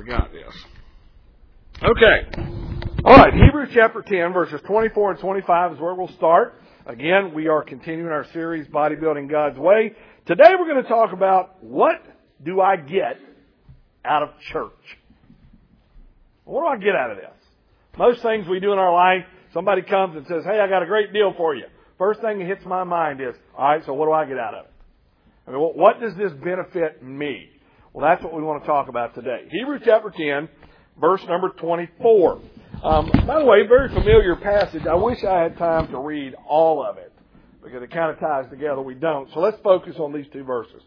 forgot this. Okay. All right, Hebrews chapter 10, verses 24 and 25 is where we'll start. Again, we are continuing our series, Bodybuilding God's Way. Today we're going to talk about what do I get out of church? What do I get out of this? Most things we do in our life, somebody comes and says, hey, I got a great deal for you. First thing that hits my mind is, alright, so what do I get out of it? I mean, what does this benefit me? Well, that's what we want to talk about today. Hebrews chapter 10, verse number 24. Um, by the way, very familiar passage. I wish I had time to read all of it because it kind of ties together. We don't. So let's focus on these two verses.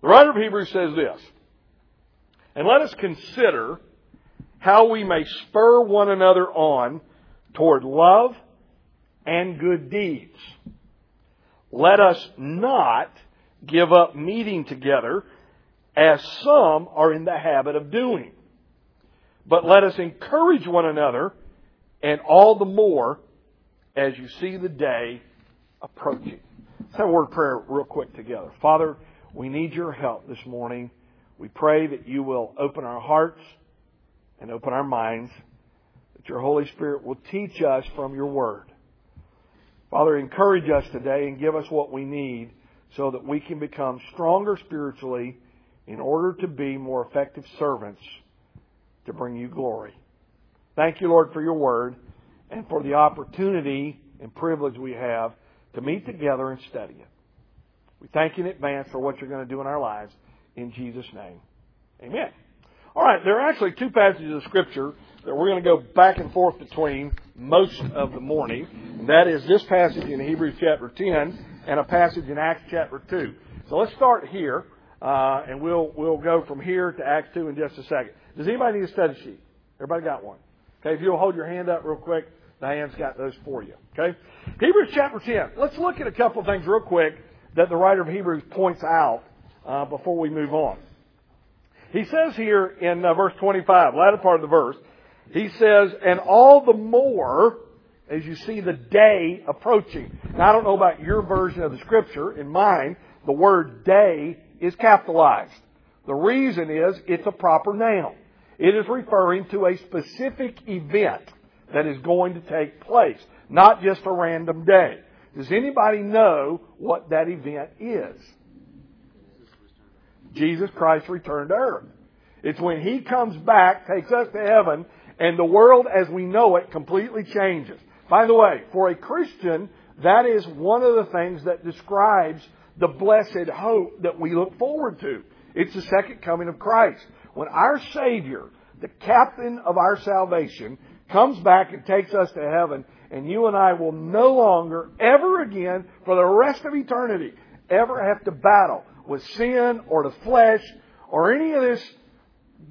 The writer of Hebrews says this, and let us consider how we may spur one another on toward love and good deeds. Let us not give up meeting together as some are in the habit of doing. But let us encourage one another and all the more as you see the day approaching. Let's have a word of prayer real quick together. Father, we need your help this morning. We pray that you will open our hearts and open our minds, that your Holy Spirit will teach us from your word. Father, encourage us today and give us what we need so that we can become stronger spiritually in order to be more effective servants to bring you glory. Thank you, Lord, for your word and for the opportunity and privilege we have to meet together and study it. We thank you in advance for what you're going to do in our lives. In Jesus' name. Amen. All right, there are actually two passages of Scripture that we're going to go back and forth between most of the morning. That is this passage in Hebrews chapter 10 and a passage in Acts chapter 2. So let's start here, uh, and we'll, we'll go from here to Acts 2 in just a second. Does anybody need a study sheet? Everybody got one? Okay, if you'll hold your hand up real quick, Diane's got those for you. Okay? Hebrews chapter 10. Let's look at a couple of things real quick that the writer of Hebrews points out uh, before we move on. He says here in uh, verse 25, latter part of the verse, he says, and all the more as you see the day approaching. Now, I don't know about your version of the scripture. In mine, the word day is capitalized. The reason is it's a proper noun. It is referring to a specific event that is going to take place, not just a random day. Does anybody know what that event is? Jesus Christ returned to earth. It's when He comes back, takes us to heaven, and the world as we know it completely changes. By the way, for a Christian, that is one of the things that describes the blessed hope that we look forward to. It's the second coming of Christ. When our Savior, the captain of our salvation, comes back and takes us to heaven, and you and I will no longer, ever again, for the rest of eternity, ever have to battle with sin or the flesh or any of this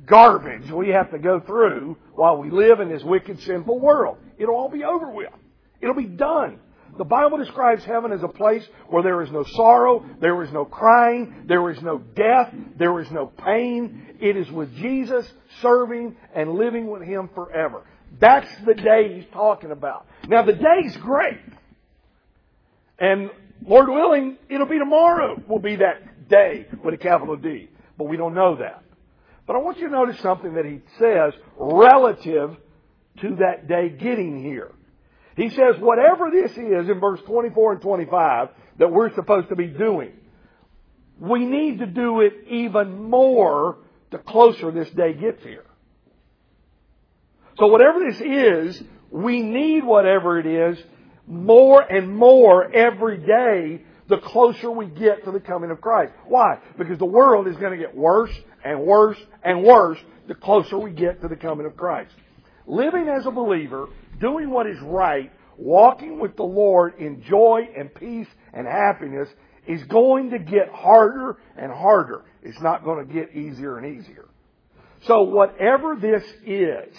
garbage we have to go through while we live in this wicked, sinful world. It'll all be over with. It'll be done. The Bible describes heaven as a place where there is no sorrow, there is no crying, there is no death, there is no pain. It is with Jesus serving and living with Him forever. That's the day He's talking about. Now the day's great. And Lord willing, it'll be tomorrow will be that day with a capital D. But we don't know that. But I want you to notice something that he says relative to that day getting here. He says, whatever this is in verse 24 and 25 that we're supposed to be doing, we need to do it even more the closer this day gets here. So whatever this is, we need whatever it is more and more every day the closer we get to the coming of Christ. Why? Because the world is going to get worse and worse and worse the closer we get to the coming of Christ. Living as a believer, doing what is right, walking with the Lord in joy and peace and happiness is going to get harder and harder. It's not going to get easier and easier. So whatever this is,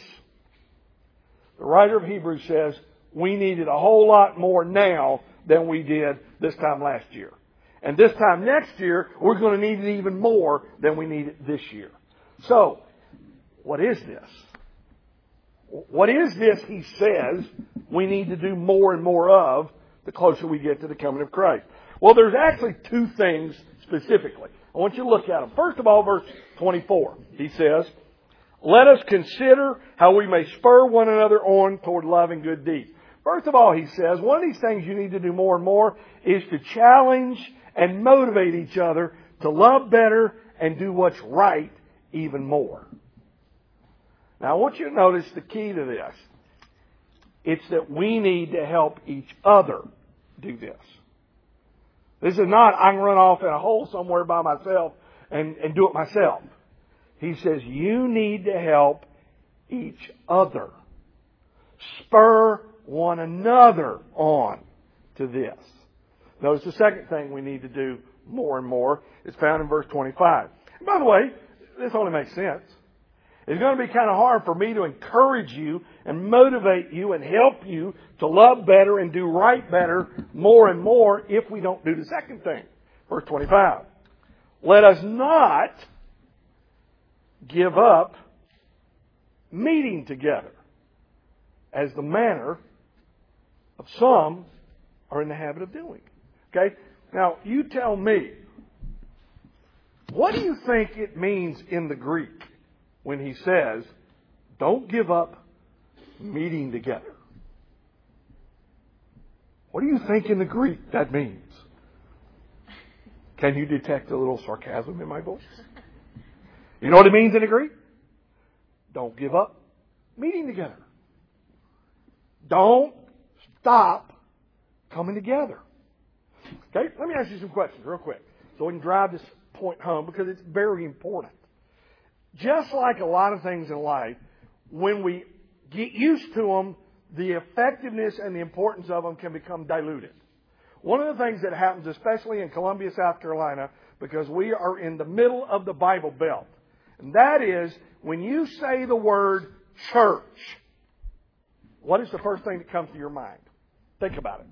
the writer of Hebrews says we need it a whole lot more now than we did this time last year. And this time next year, we're going to need it even more than we need it this year. So, what is this? What is this he says we need to do more and more of the closer we get to the coming of Christ? Well, there's actually two things specifically. I want you to look at them. First of all, verse 24. He says, let us consider how we may spur one another on toward love and good deeds. First of all, he says, one of these things you need to do more and more is to challenge and motivate each other to love better and do what's right even more. Now I want you to notice the key to this. It's that we need to help each other do this. This is not, I can run off in a hole somewhere by myself and, and do it myself. He says, you need to help each other. Spur one another on to this. Notice the second thing we need to do more and more is found in verse 25. And by the way, this only makes sense. It's going to be kind of hard for me to encourage you and motivate you and help you to love better and do right better more and more if we don't do the second thing. Verse 25. Let us not give up meeting together as the manner of some are in the habit of doing. Okay? Now, you tell me, what do you think it means in the Greek when he says, don't give up meeting together? What do you think in the Greek that means? Can you detect a little sarcasm in my voice? You know what it means in the Greek? Don't give up meeting together. Don't stop coming together. Okay, let me ask you some questions real quick so we can drive this point home because it's very important. Just like a lot of things in life, when we get used to them, the effectiveness and the importance of them can become diluted. One of the things that happens, especially in Columbia, South Carolina, because we are in the middle of the Bible Belt, and that is when you say the word church, what is the first thing that comes to your mind? Think about it.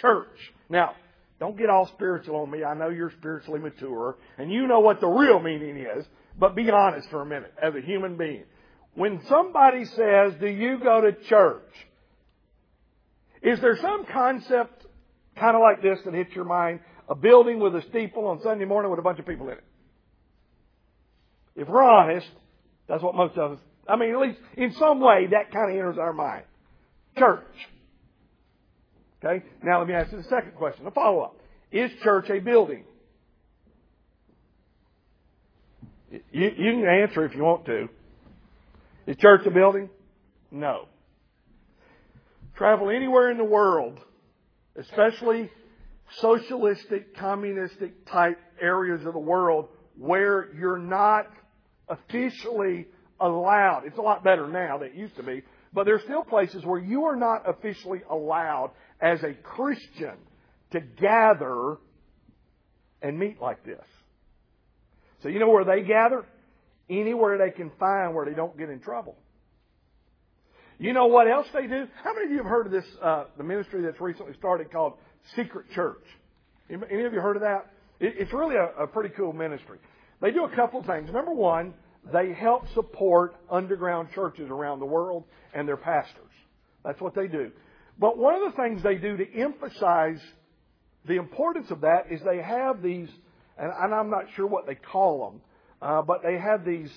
Church. Now, don't get all spiritual on me. I know you're spiritually mature and you know what the real meaning is, but be honest for a minute as a human being. When somebody says, do you go to church? Is there some concept kind of like this that hits your mind? A building with a steeple on Sunday morning with a bunch of people in it. If we're honest, that's what most of us, I mean, at least in some way, that kind of enters our mind. Church. Okay? Now let me ask you the second question, a follow up. Is church a building? You, you can answer if you want to. Is church a building? No. Travel anywhere in the world, especially socialistic, communistic type areas of the world where you're not officially allowed. It's a lot better now than it used to be, but there's still places where you are not officially allowed as a Christian to gather and meet like this. So you know where they gather? Anywhere they can find where they don't get in trouble. You know what else they do? How many of you have heard of this, uh, the ministry that's recently started called Secret Church? Any of you heard of that? It's really a, a pretty cool ministry. They do a couple of things. Number one, they help support underground churches around the world and their pastors. That's what they do. But one of the things they do to emphasize the importance of that is they have these, and I'm not sure what they call them, uh, but they have these,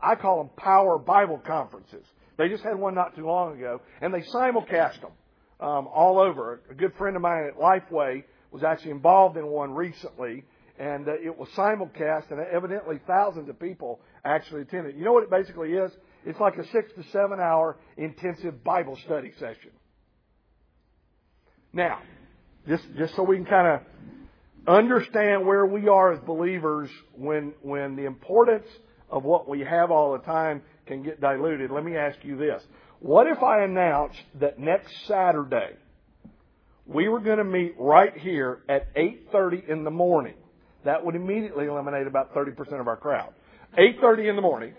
I call them power Bible conferences. They just had one not too long ago, and they simulcast them um, all over. A good friend of mine at Lifeway was actually involved in one recently, and uh, it was simulcast, and evidently thousands of people actually attended. You know what it basically is? It's like a six to seven hour intensive Bible study session. Now, just just so we can kind of understand where we are as believers when when the importance of what we have all the time can get diluted. Let me ask you this. What if I announced that next Saturday we were going to meet right here at 8:30 in the morning? That would immediately eliminate about 30% of our crowd. 8.30 in the morning.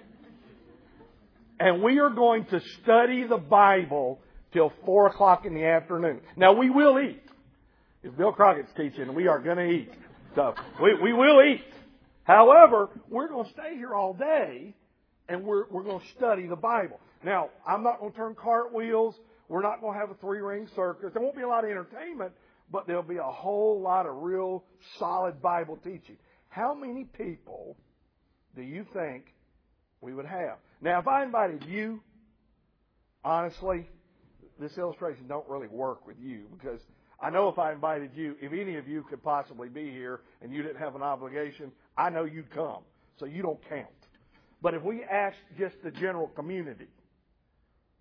And we are going to study the Bible till 4 o'clock in the afternoon. Now we will eat. If Bill Crockett's teaching, we are going to eat. So we, we will eat. However, we're going to stay here all day and we're, we're going to study the Bible. Now, I'm not going to turn cartwheels. We're not going to have a three ring circus. There won't be a lot of entertainment, but there'll be a whole lot of real solid Bible teaching. How many people do you think we would have. Now, if I invited you, honestly, this illustration don't really work with you because I know if I invited you, if any of you could possibly be here and you didn't have an obligation, I know you'd come. So you don't count. But if we ask just the general community,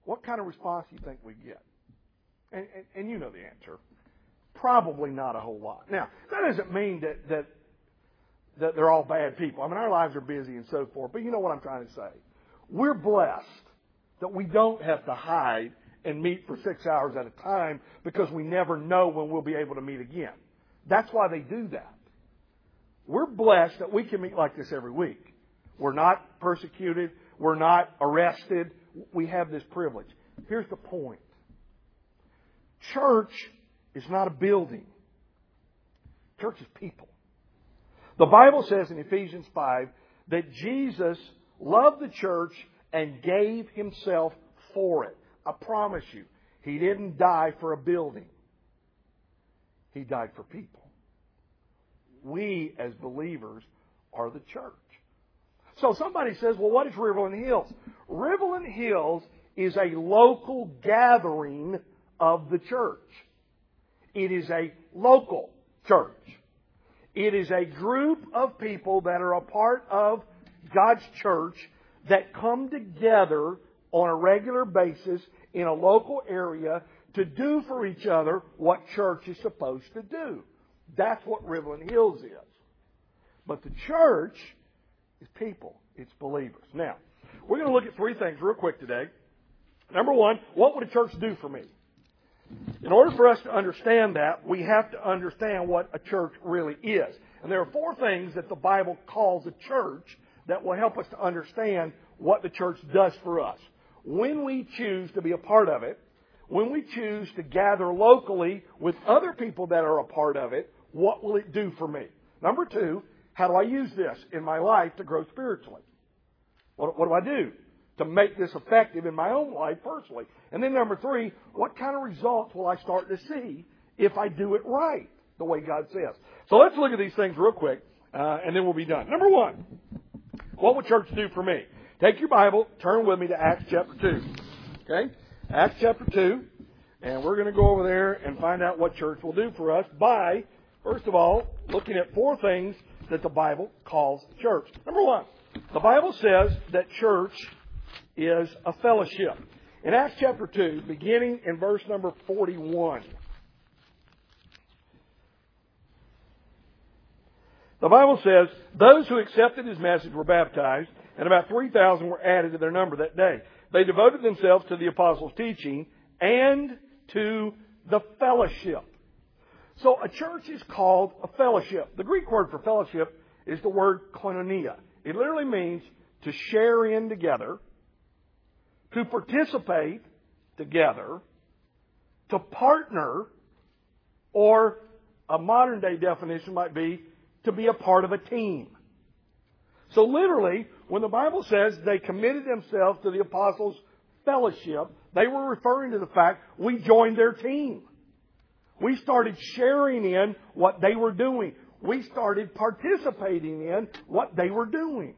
what kind of response do you think we get? And, and, and you know the answer. Probably not a whole lot. Now, that doesn't mean that, that, that they're all bad people. I mean, our lives are busy and so forth, but you know what I'm trying to say. We're blessed that we don't have to hide and meet for six hours at a time because we never know when we'll be able to meet again. That's why they do that. We're blessed that we can meet like this every week. We're not persecuted. We're not arrested. We have this privilege. Here's the point. Church is not a building. Church is people. The Bible says in Ephesians 5 that Jesus loved the church and gave himself for it. I promise you, he didn't die for a building. He died for people. We, as believers, are the church. So somebody says, well, what is Riverland Hills? Riverland Hills is a local gathering of the church. It is a local church. It is a group of people that are a part of God's church that come together on a regular basis in a local area to do for each other what church is supposed to do. That's what Riverland Hills is. But the church is people. It's believers. Now, we're going to look at three things real quick today. Number one, what would a church do for me? In order for us to understand that, we have to understand what a church really is. And there are four things that the Bible calls a church that will help us to understand what the church does for us. When we choose to be a part of it, when we choose to gather locally with other people that are a part of it, what will it do for me? Number two, how do I use this in my life to grow spiritually? What, what do I do to make this effective in my own life personally? And then number three, what kind of results will I start to see if I do it right the way God says? So let's look at these things real quick, uh, and then we'll be done. Number one, what would church do for me? Take your Bible, turn with me to Acts chapter 2. Okay? Acts chapter 2, and we're going to go over there and find out what church will do for us by, first of all, looking at four things that the Bible calls church. Number one, the Bible says that church is a fellowship. In Acts chapter 2, beginning in verse number 41, the Bible says, Those who accepted his message were baptized, and about 3,000 were added to their number that day. They devoted themselves to the apostles' teaching and to the fellowship so a church is called a fellowship. The Greek word for fellowship is the word koinonia. It literally means to share in together, to participate together, to partner, or a modern day definition might be to be a part of a team. So literally, when the Bible says they committed themselves to the apostles' fellowship, they were referring to the fact we joined their team. We started sharing in what they were doing. We started participating in what they were doing.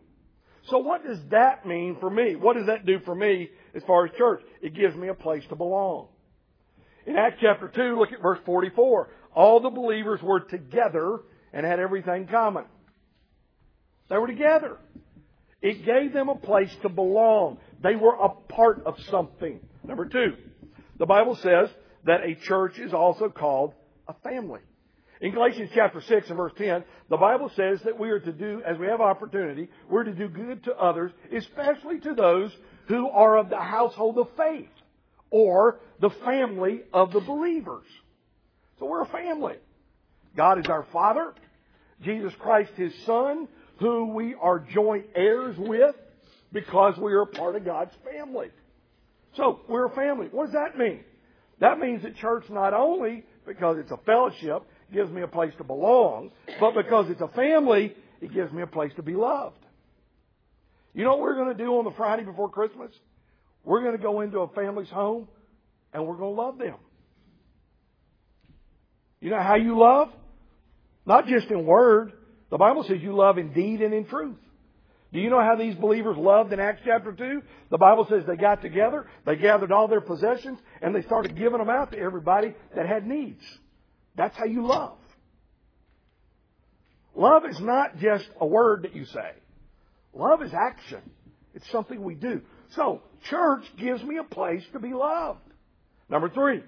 So what does that mean for me? What does that do for me as far as church? It gives me a place to belong. In Acts chapter 2, look at verse 44. All the believers were together and had everything common. They were together. It gave them a place to belong. They were a part of something. Number two, the Bible says that a church is also called a family. In Galatians chapter 6 and verse 10, the Bible says that we are to do, as we have opportunity, we're to do good to others, especially to those who are of the household of faith or the family of the believers. So we're a family. God is our Father. Jesus Christ, His Son, who we are joint heirs with because we are part of God's family. So we're a family. What does that mean? That means that church not only because it's a fellowship gives me a place to belong, but because it's a family, it gives me a place to be loved. You know what we're going to do on the Friday before Christmas? We're going to go into a family's home and we're going to love them. You know how you love? Not just in word. The Bible says you love in deed and in truth. Do you know how these believers loved in Acts chapter 2? The Bible says they got together, they gathered all their possessions, and they started giving them out to everybody that had needs. That's how you love. Love is not just a word that you say. Love is action. It's something we do. So, church gives me a place to be loved. Number three,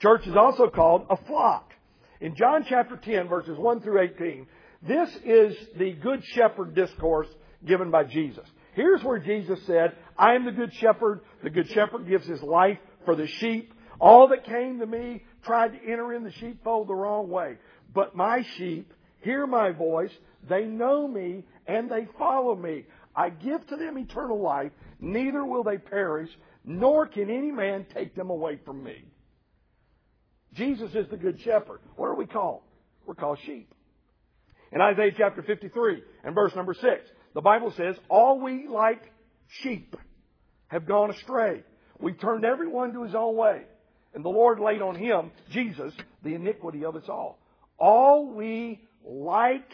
church is also called a flock. In John chapter 10, verses 1 through 18, this is the Good Shepherd discourse given by Jesus. Here's where Jesus said, I am the Good Shepherd. The Good Shepherd gives his life for the sheep. All that came to me tried to enter in the sheepfold the wrong way. But my sheep hear my voice. They know me and they follow me. I give to them eternal life. Neither will they perish, nor can any man take them away from me. Jesus is the good shepherd. What are we called? We're called sheep. In Isaiah chapter 53 and verse number 6, the Bible says, All we like sheep have gone astray. We turned everyone to his own way. And the Lord laid on him, Jesus, the iniquity of us all. All we like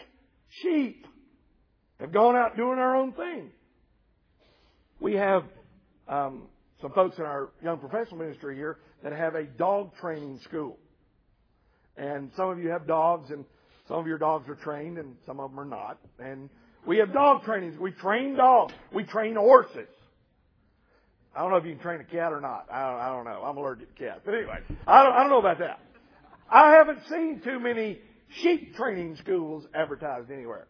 sheep have gone out doing our own thing. We have um, some folks in our young professional ministry here that have a dog training school. And some of you have dogs, and some of your dogs are trained, and some of them are not. And we have dog trainings. We train dogs. We train horses. I don't know if you can train a cat or not. I don't, I don't know. I'm allergic to cats. But anyway, I don't, I don't know about that. I haven't seen too many sheep training schools advertised anywhere.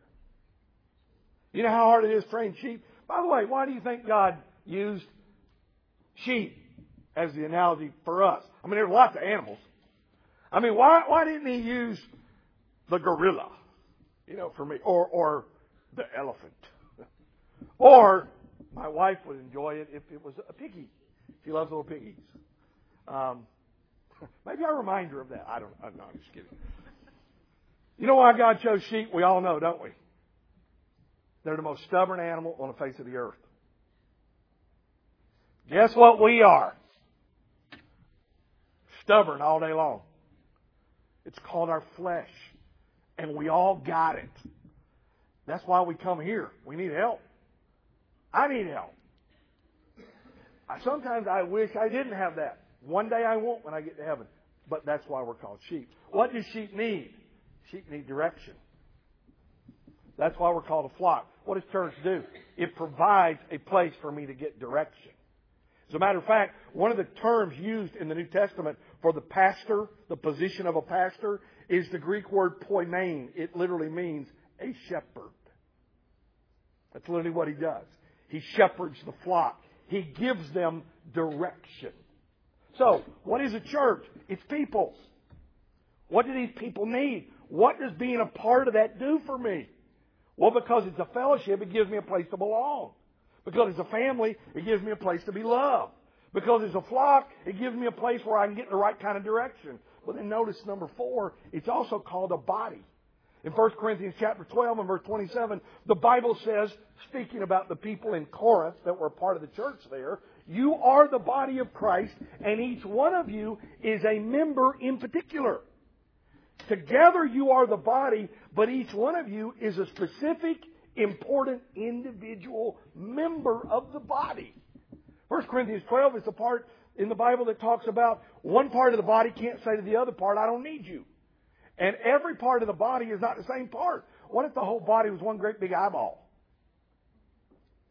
You know how hard it is to train sheep? By the way, why do you think God used sheep as the analogy for us? I mean, there's lots of animals. I mean, why, why didn't he use the gorilla? You know, for me, or, or the elephant. or my wife would enjoy it if it was a piggy. She loves little piggies. Um, maybe I remind her of that. I don't. I'm not just kidding. You know why God chose sheep? We all know, don't we? They're the most stubborn animal on the face of the earth. Guess what we are? Stubborn all day long. It's called our flesh. And we all got it. That's why we come here. We need help. I need help. I, Sometimes I wish I didn't have that. One day I won't when I get to heaven. But that's why we're called sheep. What do sheep need? Sheep need direction. That's why we're called a flock. What does church do? It provides a place for me to get direction. As a matter of fact, one of the terms used in the New Testament for the pastor, the position of a pastor, is the Greek word poimen. It literally means a shepherd. That's literally what he does. He shepherds the flock. He gives them direction. So, what is a church? It's people. What do these people need? What does being a part of that do for me? Well, because it's a fellowship, it gives me a place to belong. Because it's a family, it gives me a place to be loved. Because it's a flock, it gives me a place where I can get in the right kind of direction. But then notice number four, it's also called a body. In 1 Corinthians chapter 12 and verse 27, the Bible says, speaking about the people in Corinth that were part of the church there, you are the body of Christ, and each one of you is a member in particular. Together you are the body, but each one of you is a specific, important individual member of the body. 1 Corinthians 12 is the part in the Bible that talks about one part of the body can't say to the other part, I don't need you. And every part of the body is not the same part. What if the whole body was one great big eyeball?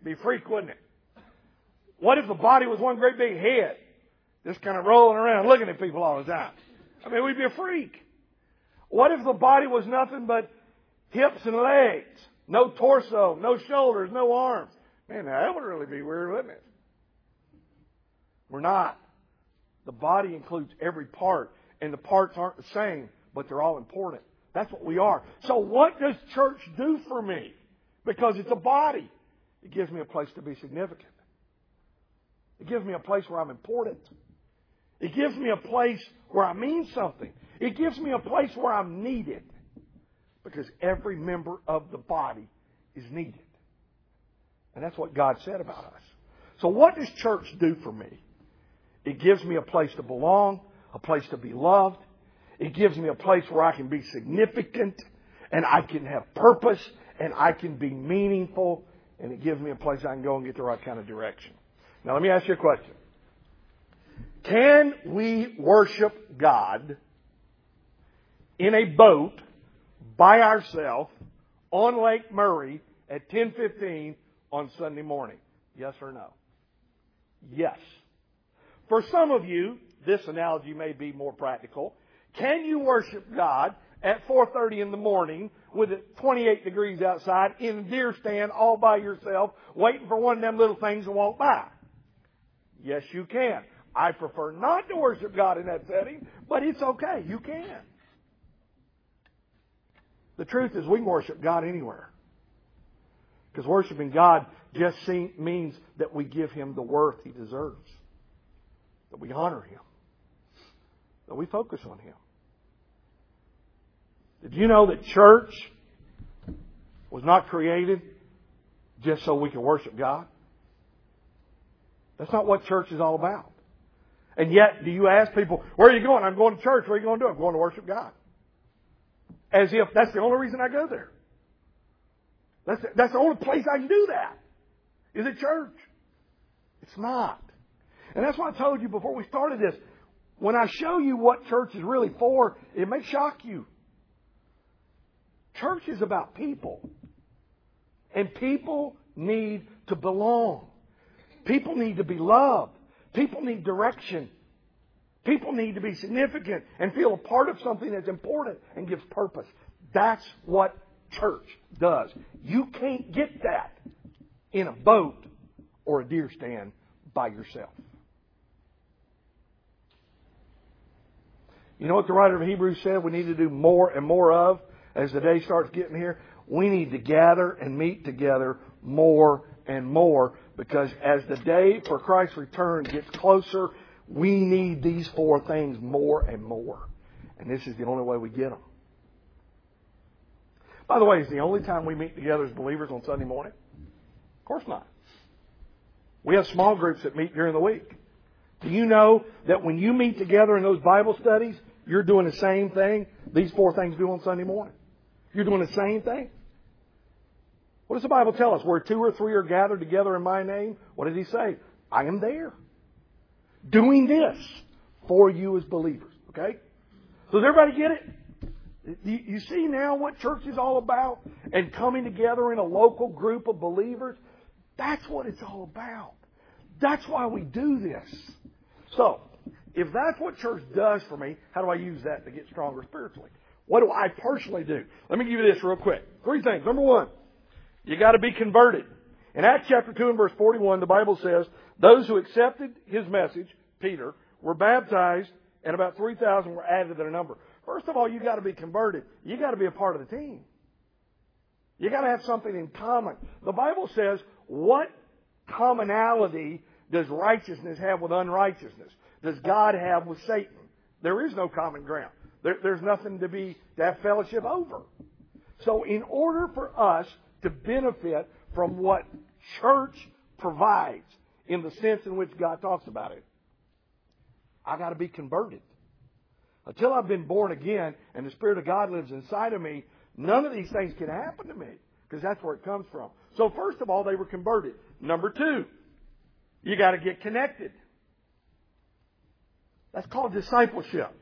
Be freak, wouldn't it? What if the body was one great big head? Just kind of rolling around looking at people all the time. I mean, we'd be a freak. What if the body was nothing but hips and legs? No torso, no shoulders, no arms. Man, that would really be weird, wouldn't it? We're not. The body includes every part, and the parts aren't the same but they're all important. That's what we are. So what does church do for me? Because it's a body. It gives me a place to be significant. It gives me a place where I'm important. It gives me a place where I mean something. It gives me a place where I'm needed. Because every member of the body is needed. And that's what God said about us. So what does church do for me? It gives me a place to belong, a place to be loved, it gives me a place where I can be significant and I can have purpose and I can be meaningful and it gives me a place I can go and get the right kind of direction. Now let me ask you a question. Can we worship God in a boat by ourselves on Lake Murray at 1015 on Sunday morning? Yes or no? Yes. For some of you, this analogy may be more practical. Can you worship God at 4.30 in the morning with it 28 degrees outside in a deer stand all by yourself waiting for one of them little things to walk by? Yes, you can. I prefer not to worship God in that setting, but it's okay. You can. The truth is we can worship God anywhere. Because worshiping God just means that we give Him the worth He deserves. That we honor Him. That we focus on Him. Did you know that church was not created just so we can worship God? That's not what church is all about. And yet, do you ask people, where are you going? I'm going to church. What are you going to do? I'm going to worship God. As if that's the only reason I go there. That's the, that's the only place I can do that. Is it church? It's not. And that's why I told you before we started this. When I show you what church is really for, it may shock you. Church is about people. And people need to belong. People need to be loved. People need direction. People need to be significant and feel a part of something that's important and gives purpose. That's what church does. You can't get that in a boat or a deer stand by yourself. You know what the writer of Hebrews said we need to do more and more of as the day starts getting here? We need to gather and meet together more and more because as the day for Christ's return gets closer, we need these four things more and more. And this is the only way we get them. By the way, is the only time we meet together as believers on Sunday morning? Of course not. We have small groups that meet during the week. Do you know that when you meet together in those Bible studies, you're doing the same thing these four things do on Sunday morning? You're doing the same thing. What does the Bible tell us? Where two or three are gathered together in my name, what does he say? I am there. Doing this for you as believers. Okay? So does everybody get it? You see now what church is all about? And coming together in a local group of believers? That's what it's all about. That's why we do this. So, if that's what church does for me, how do I use that to get stronger spiritually? What do I personally do? Let me give you this real quick. Three things. Number one, you got to be converted. In Acts chapter 2 and verse 41, the Bible says, those who accepted his message, Peter, were baptized and about 3,000 were added to their number. First of all, you got to be converted. You got to be a part of the team. You got to have something in common. The Bible says, what commonality does righteousness have with unrighteousness? Does God have with Satan? There is no common ground. There, there's nothing to be to have fellowship over. So in order for us to benefit from what church provides in the sense in which God talks about it. I got to be converted. Until I've been born again and the Spirit of God lives inside of me, none of these things can happen to me because that's where it comes from. So first of all, they were converted. Number two, you got to get connected. That's called discipleship.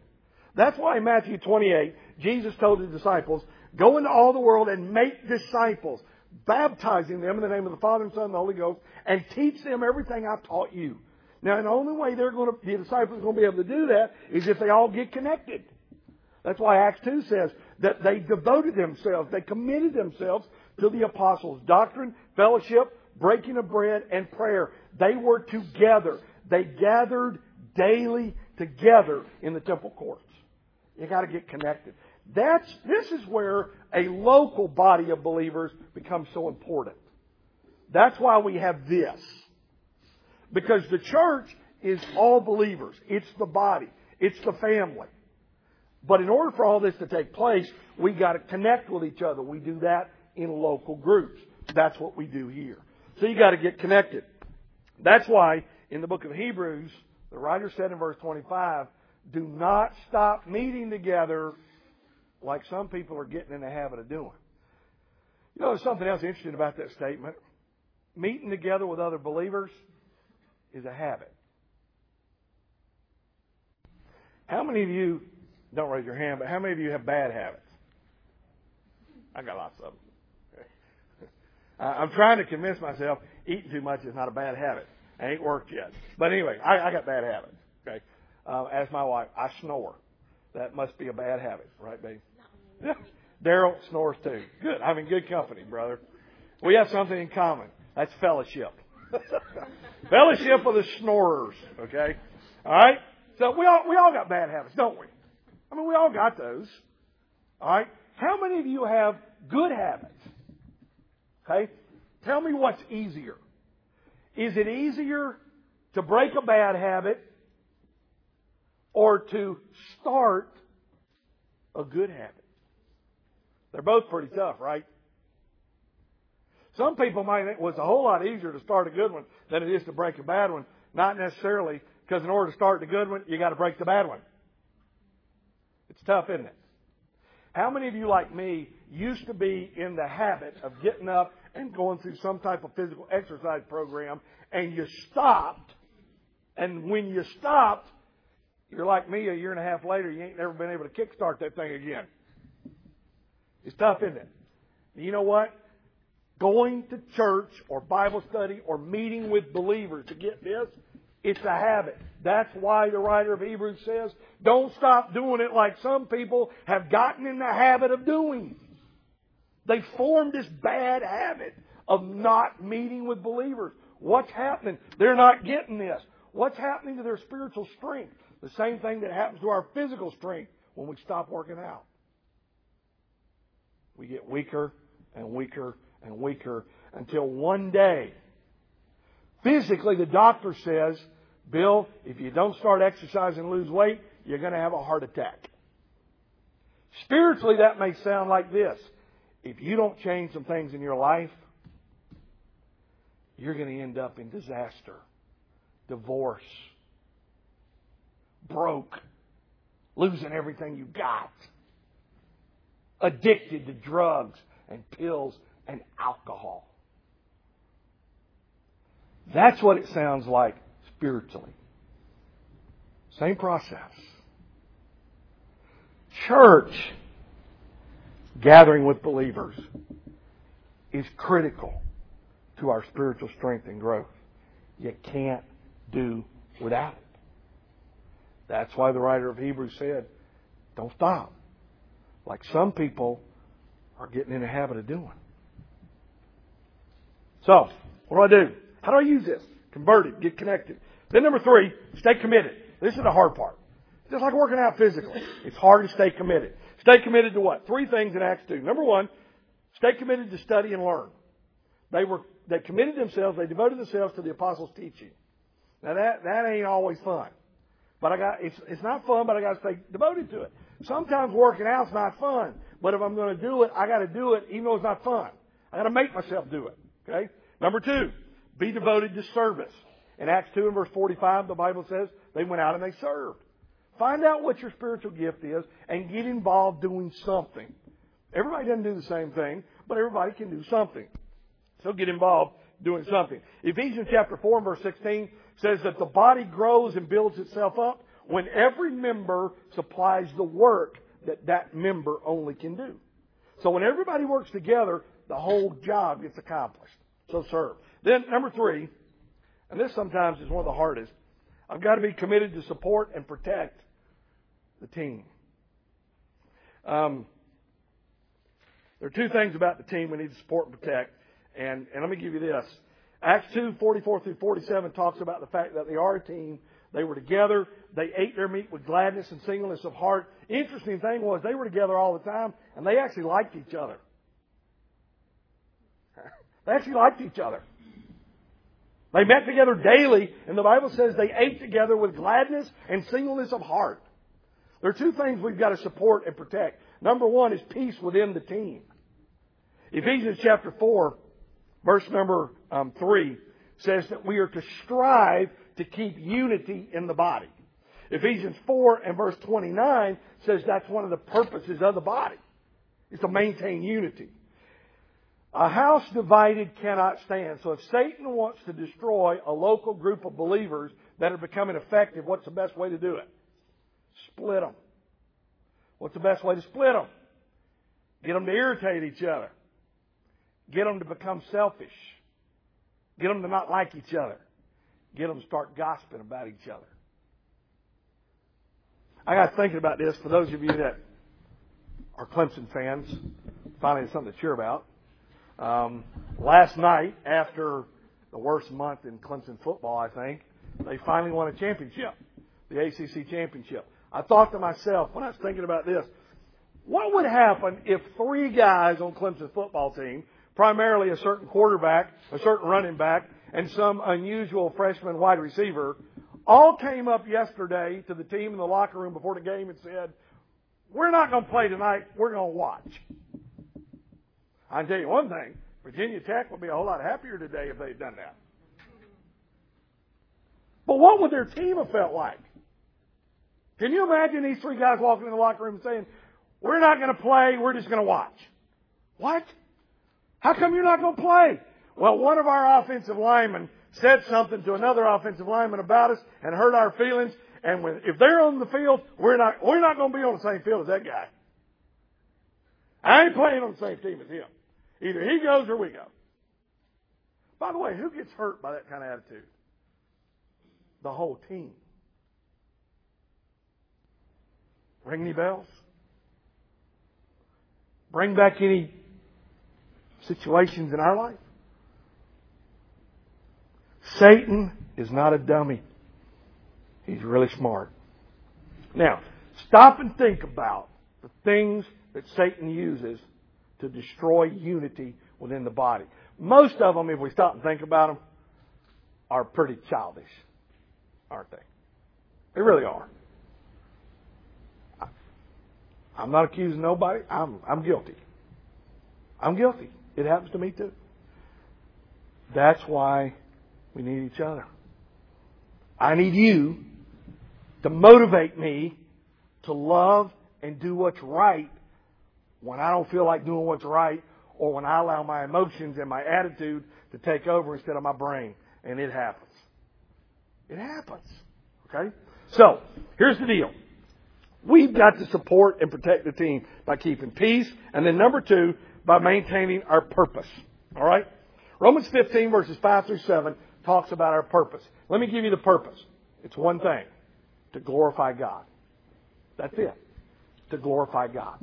That's why in Matthew 28, Jesus told his disciples, Go into all the world and make disciples, baptizing them in the name of the Father and Son and the Holy Ghost, and teach them everything I've taught you. Now, the only way they're going to, the disciples are going to be able to do that is if they all get connected. That's why Acts 2 says that they devoted themselves, they committed themselves to the apostles' doctrine, fellowship, breaking of bread, and prayer. They were together. They gathered daily together in the temple courts. You got to get connected. That's, this is where a local body of believers becomes so important. That's why we have this. Because the church is all believers. It's the body. It's the family. But in order for all this to take place, we got to connect with each other. We do that in local groups. That's what we do here. So you got to get connected. That's why in the book of Hebrews, the writer said in verse 25, do not stop meeting together like some people are getting in the habit of doing. You know, there's something else interesting about that statement. meeting together with other believers is a habit. How many of you, don't raise your hand, but how many of you have bad habits? I got lots of them. I'm trying to convince myself eating too much is not a bad habit. It ain't worked yet. But anyway, I, I got bad habits. Okay. Uh, as my wife, I snore. That must be a bad habit, right, babe? Yeah. Daryl snores too. Good. I'm in good company, brother. We have something in common. That's fellowship. fellowship of the snorers. Okay. All right. So we all we all got bad habits, don't we? I mean, we all got those. All right. How many of you have good habits? Okay. Tell me what's easier. Is it easier to break a bad habit or to start a good habit? They're both pretty tough, right? Some people might think well, it's a whole lot easier to start a good one than it is to break a bad one. Not necessarily, because in order to start the good one, you got to break the bad one. It's tough, isn't it? How many of you, like me, used to be in the habit of getting up and going through some type of physical exercise program, and you stopped, and when you stopped, you're like me a year and a half later, you ain't never been able to kickstart that thing again. It's tough, isn't it? You know what? Going to church or Bible study or meeting with believers to get this, it's a habit. That's why the writer of Hebrews says, don't stop doing it like some people have gotten in the habit of doing. They formed this bad habit of not meeting with believers. What's happening? They're not getting this. What's happening to their spiritual strength? The same thing that happens to our physical strength when we stop working out. We get weaker and weaker and weaker until one day, physically, the doctor says, Bill, if you don't start exercising and lose weight, you're going to have a heart attack. Spiritually, that may sound like this. If you don't change some things in your life, you're going to end up in disaster, divorce, broke, losing everything you got addicted to drugs and pills and alcohol. That's what it sounds like spiritually. Same process. Church gathering with believers is critical to our spiritual strength and growth. You can't do without it. That's why the writer of Hebrews said, don't stop like some people are getting in the habit of doing. So, what do I do? How do I use this? Convert it, get connected. Then number three, stay committed. This is the hard part. Just like working out physically. It's hard to stay committed. Stay committed to what? Three things in Acts 2. Number one, stay committed to study and learn. They were, they committed themselves, they devoted themselves to the apostles' teaching. Now that, that ain't always fun. But I got, it's, it's not fun, but I got to stay devoted to it. Sometimes working out's not fun, but if I'm going to do it, I got to do it even though it's not fun. I got to make myself do it. Okay. Number two, be devoted to service. In Acts 2 and verse 45, the Bible says they went out and they served. Find out what your spiritual gift is and get involved doing something. Everybody doesn't do the same thing, but everybody can do something. So get involved doing something. Ephesians chapter 4 and verse 16 says that the body grows and builds itself up when every member supplies the work that that member only can do. So when everybody works together, the whole job gets accomplished. So serve. Then number three, and this sometimes is one of the hardest, I've got to be committed to support and protect the team. Um, there are two things about the team we need to support and protect, and, and let me give you this. Acts 2, 44 through 47 talks about the fact that they are a team they were together. They ate their meat with gladness and singleness of heart. Interesting thing was they were together all the time and they actually liked each other. they actually liked each other. They met together daily and the Bible says they ate together with gladness and singleness of heart. There are two things we've got to support and protect. Number one is peace within the team. Ephesians chapter 4, verse number um, 3 says that we are to strive to keep unity in the body. Ephesians 4 and verse 29 says that's one of the purposes of the body, is to maintain unity. A house divided cannot stand. So if Satan wants to destroy a local group of believers that are becoming effective, what's the best way to do it? Split them. What's the best way to split them? Get them to irritate each other. Get them to become selfish. Get them to not like each other. Get them to start gossiping about each other. I got thinking about this for those of you that are Clemson fans. Finally, something to cheer about. Um, last night, after the worst month in Clemson football, I think, they finally won a championship, the ACC championship. I thought to myself when I was thinking about this, what would happen if three guys on Clemson's football team, primarily a certain quarterback, a certain running back, and some unusual freshman wide receiver, all came up yesterday to the team in the locker room before the game and said, we're not going to play tonight, we're going to watch. I can tell you one thing, Virginia Tech would be a whole lot happier today if they'd done that. But what would their team have felt like? Can you imagine these three guys walking in the locker room saying, we're not going to play, we're just going to watch? What? How come you're not going to play? Well, one of our offensive linemen said something to another offensive lineman about us and hurt our feelings. And when, if they're on the field, we're not, we're not going to be on the same field as that guy. I ain't playing on the same team as him. Either he goes or we go. By the way, who gets hurt by that kind of attitude? The whole team. Ring any bells? Bring back any situations in our life? Satan is not a dummy. He's really smart. Now, stop and think about the things that Satan uses to destroy unity within the body. Most of them, if we stop and think about them, are pretty childish, aren't they? They really are. I'm not accusing nobody. I'm, I'm guilty. I'm guilty. It happens to me too. That's why we need each other. I need you to motivate me to love and do what's right when I don't feel like doing what's right or when I allow my emotions and my attitude to take over instead of my brain. And it happens. It happens. Okay? So, here's the deal. We've got to support and protect the team by keeping peace. And then number two, by maintaining our purpose. Alright? Romans 15 verses 5 through 7 talks about our purpose. Let me give you the purpose. It's one thing. To glorify God. That's it. To glorify God.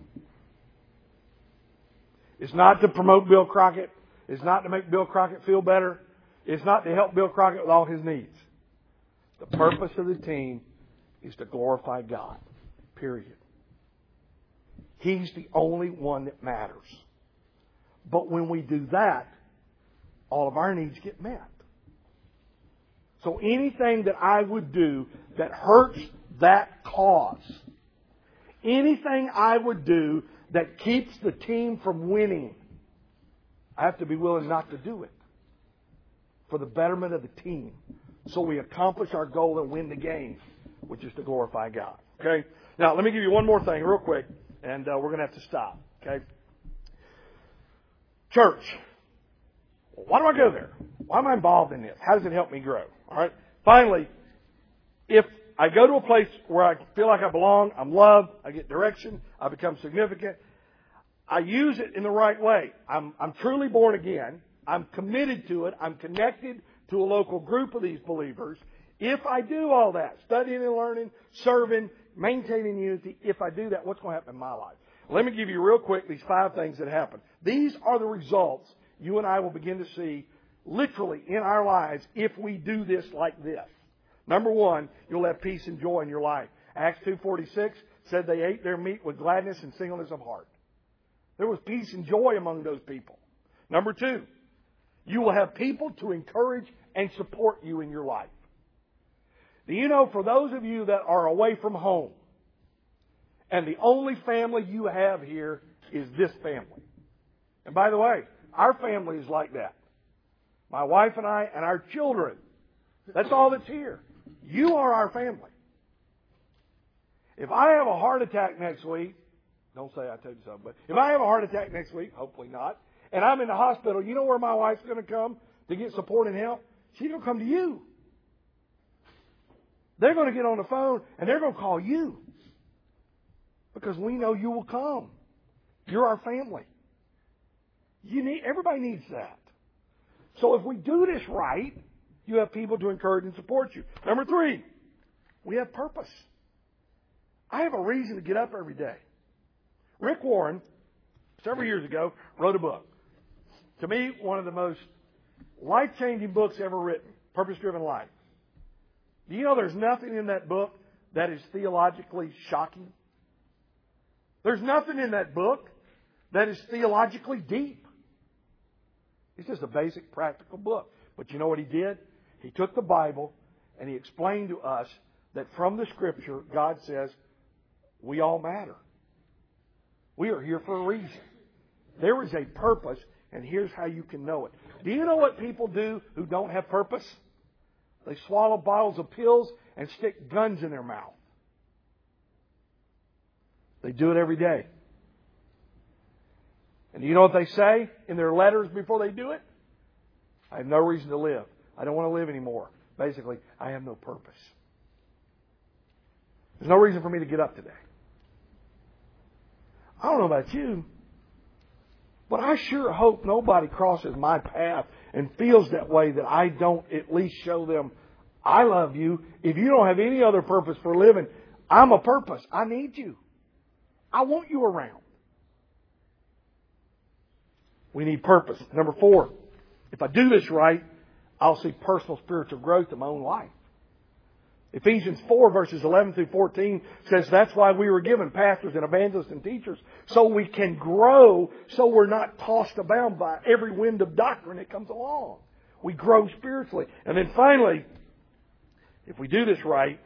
It's not to promote Bill Crockett. It's not to make Bill Crockett feel better. It's not to help Bill Crockett with all his needs. The purpose of the team is to glorify God. Period. He's the only one that matters. But when we do that, all of our needs get met. So anything that I would do that hurts that cause, anything I would do that keeps the team from winning, I have to be willing not to do it for the betterment of the team so we accomplish our goal and win the game, which is to glorify God. Okay? Now, let me give you one more thing real quick, and uh, we're going to have to stop. Okay? Church. Why do I go there? Why am I involved in this? How does it help me grow? All right. Finally, if I go to a place where I feel like I belong, I'm loved, I get direction, I become significant, I use it in the right way. I'm, I'm truly born again. I'm committed to it. I'm connected to a local group of these believers. If I do all that, studying and learning, serving, maintaining unity, if I do that, what's going to happen in my life? Let me give you real quick these five things that happen. These are the results you and I will begin to see literally in our lives if we do this like this. Number one, you'll have peace and joy in your life. Acts 2.46 said they ate their meat with gladness and singleness of heart. There was peace and joy among those people. Number two, you will have people to encourage and support you in your life. Do you know, for those of you that are away from home, and the only family you have here is this family. And by the way, our family is like that. My wife and I and our children. That's all that's here. You are our family. If I have a heart attack next week, don't say I told you so, but if I have a heart attack next week, hopefully not, and I'm in the hospital, you know where my wife's going to come to get support and help? She's going to come to you. They're going to get on the phone and they're going to call you because we know you will come. You're our family. You need everybody needs that. So if we do this right, you have people to encourage and support you. Number three, we have purpose. I have a reason to get up every day. Rick Warren, several years ago, wrote a book. To me, one of the most life changing books ever written Purpose Driven Life. Do you know there's nothing in that book that is theologically shocking? There's nothing in that book that is theologically deep. It's just a basic practical book. But you know what he did? He took the Bible and he explained to us that from the Scripture, God says, we all matter. We are here for a reason. There is a purpose, and here's how you can know it. Do you know what people do who don't have purpose? They swallow bottles of pills and stick guns in their mouth. They do it every day. And you know what they say in their letters before they do it? I have no reason to live. I don't want to live anymore. Basically, I have no purpose. There's no reason for me to get up today. I don't know about you, but I sure hope nobody crosses my path and feels that way that I don't at least show them I love you. If you don't have any other purpose for living, I'm a purpose. I need you. I want you around. We need purpose. Number four, if I do this right, I'll see personal spiritual growth in my own life. Ephesians 4 verses 11 through 14 says that's why we were given pastors and evangelists and teachers so we can grow so we're not tossed about by every wind of doctrine that comes along. We grow spiritually. And then finally, if we do this right,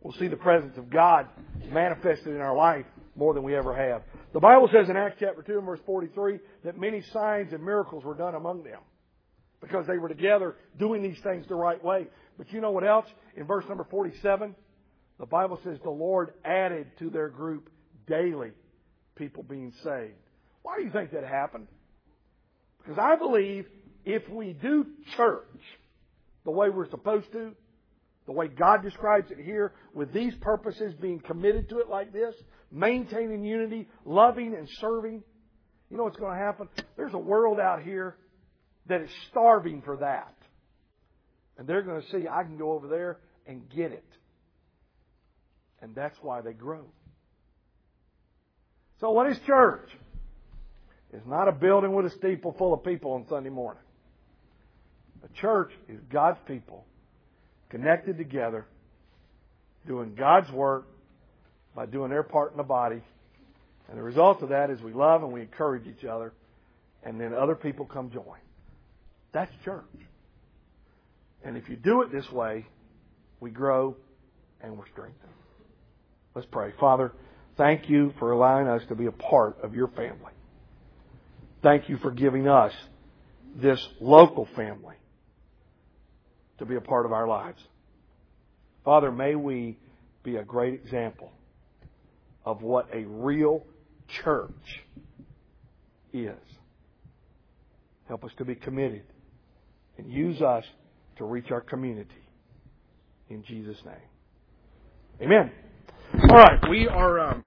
we'll see the presence of God manifested in our life more than we ever have. The Bible says in Acts chapter 2 and verse 43 that many signs and miracles were done among them because they were together doing these things the right way. But you know what else? In verse number 47, the Bible says the Lord added to their group daily people being saved. Why do you think that happened? Because I believe if we do church the way we're supposed to, the way God describes it here, with these purposes being committed to it like this, maintaining unity, loving and serving, you know what's going to happen? There's a world out here that is starving for that. And they're going to see, I can go over there and get it. And that's why they grow. So what is church? It's not a building with a steeple full of people on Sunday morning. A church is God's people connected together, doing God's work by doing their part in the body. And the result of that is we love and we encourage each other, and then other people come join. That's church. And if you do it this way, we grow and we're strengthened. Let's pray. Father, thank you for allowing us to be a part of your family. Thank you for giving us this local family to be a part of our lives. Father, may we be a great example of what a real church is. Help us to be committed and use us to reach our community. In Jesus' name. Amen. All right, we are. Um